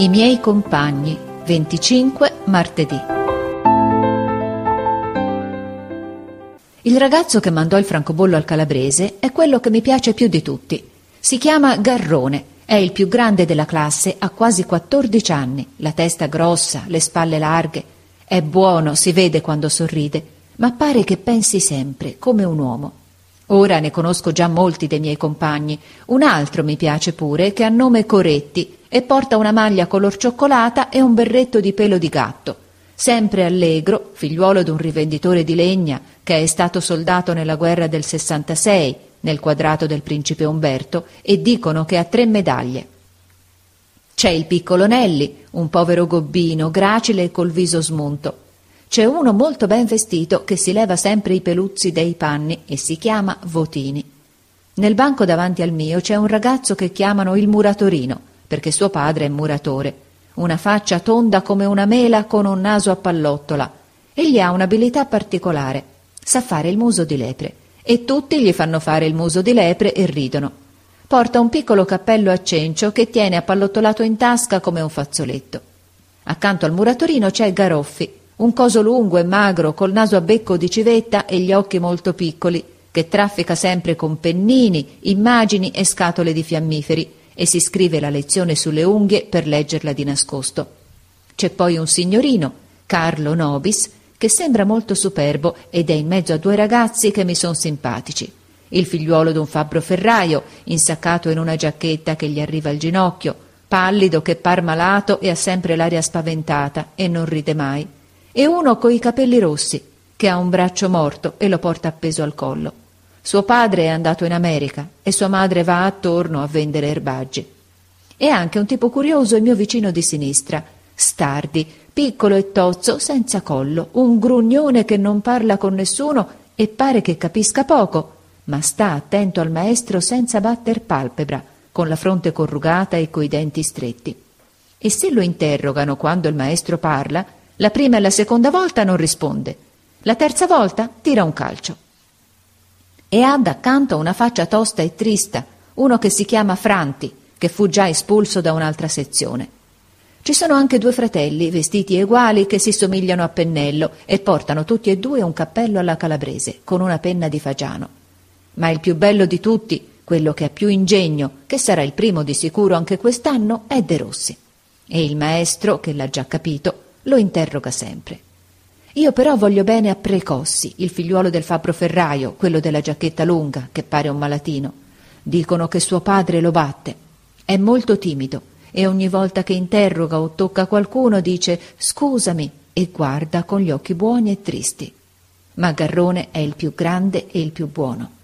I miei compagni, 25 martedì. Il ragazzo che mandò il francobollo al calabrese è quello che mi piace più di tutti. Si chiama Garrone, è il più grande della classe, ha quasi 14 anni, la testa grossa, le spalle larghe. È buono, si vede quando sorride, ma pare che pensi sempre come un uomo. Ora ne conosco già molti dei miei compagni. Un altro mi piace pure, che ha nome Coretti e porta una maglia color cioccolata e un berretto di pelo di gatto. Sempre allegro, figliuolo d'un rivenditore di legna che è stato soldato nella guerra del 66 nel quadrato del principe Umberto e dicono che ha tre medaglie. C'è il piccolo Nelli, un povero gobbino, gracile e col viso smunto. C'è uno molto ben vestito che si leva sempre i peluzzi dei panni e si chiama Votini. Nel banco davanti al mio c'è un ragazzo che chiamano il muratorino, perché suo padre è muratore. Una faccia tonda come una mela con un naso a pallottola. Egli ha un'abilità particolare. Sa fare il muso di lepre. E tutti gli fanno fare il muso di lepre e ridono. Porta un piccolo cappello a cencio che tiene appallottolato in tasca come un fazzoletto. Accanto al muratorino c'è Garoffi, un coso lungo e magro, col naso a becco di civetta e gli occhi molto piccoli, che traffica sempre con pennini, immagini e scatole di fiammiferi e si scrive la lezione sulle unghie per leggerla di nascosto. C'è poi un signorino, Carlo Nobis, che sembra molto superbo ed è in mezzo a due ragazzi che mi sono simpatici. Il figliuolo d'un fabbro ferraio, insaccato in una giacchetta che gli arriva al ginocchio, pallido che par malato e ha sempre l'aria spaventata e non ride mai e uno coi capelli rossi, che ha un braccio morto e lo porta appeso al collo. Suo padre è andato in America e sua madre va attorno a vendere erbaggi. E anche un tipo curioso il mio vicino di sinistra, Stardi, piccolo e tozzo, senza collo, un grugnone che non parla con nessuno e pare che capisca poco, ma sta attento al maestro senza batter palpebra, con la fronte corrugata e coi denti stretti. E se lo interrogano quando il maestro parla, la prima e la seconda volta non risponde. La terza volta tira un calcio. E ha d'accanto una faccia tosta e trista, uno che si chiama Franti, che fu già espulso da un'altra sezione. Ci sono anche due fratelli, vestiti uguali, che si somigliano a pennello e portano tutti e due un cappello alla calabrese, con una penna di fagiano. Ma il più bello di tutti, quello che ha più ingegno, che sarà il primo di sicuro anche quest'anno, è De Rossi. E il maestro, che l'ha già capito, lo interroga sempre. Io però voglio bene a Precossi, il figliuolo del fabbro ferraio, quello della giacchetta lunga, che pare un malatino. Dicono che suo padre lo batte. È molto timido e ogni volta che interroga o tocca qualcuno dice scusami e guarda con gli occhi buoni e tristi. Ma Garrone è il più grande e il più buono.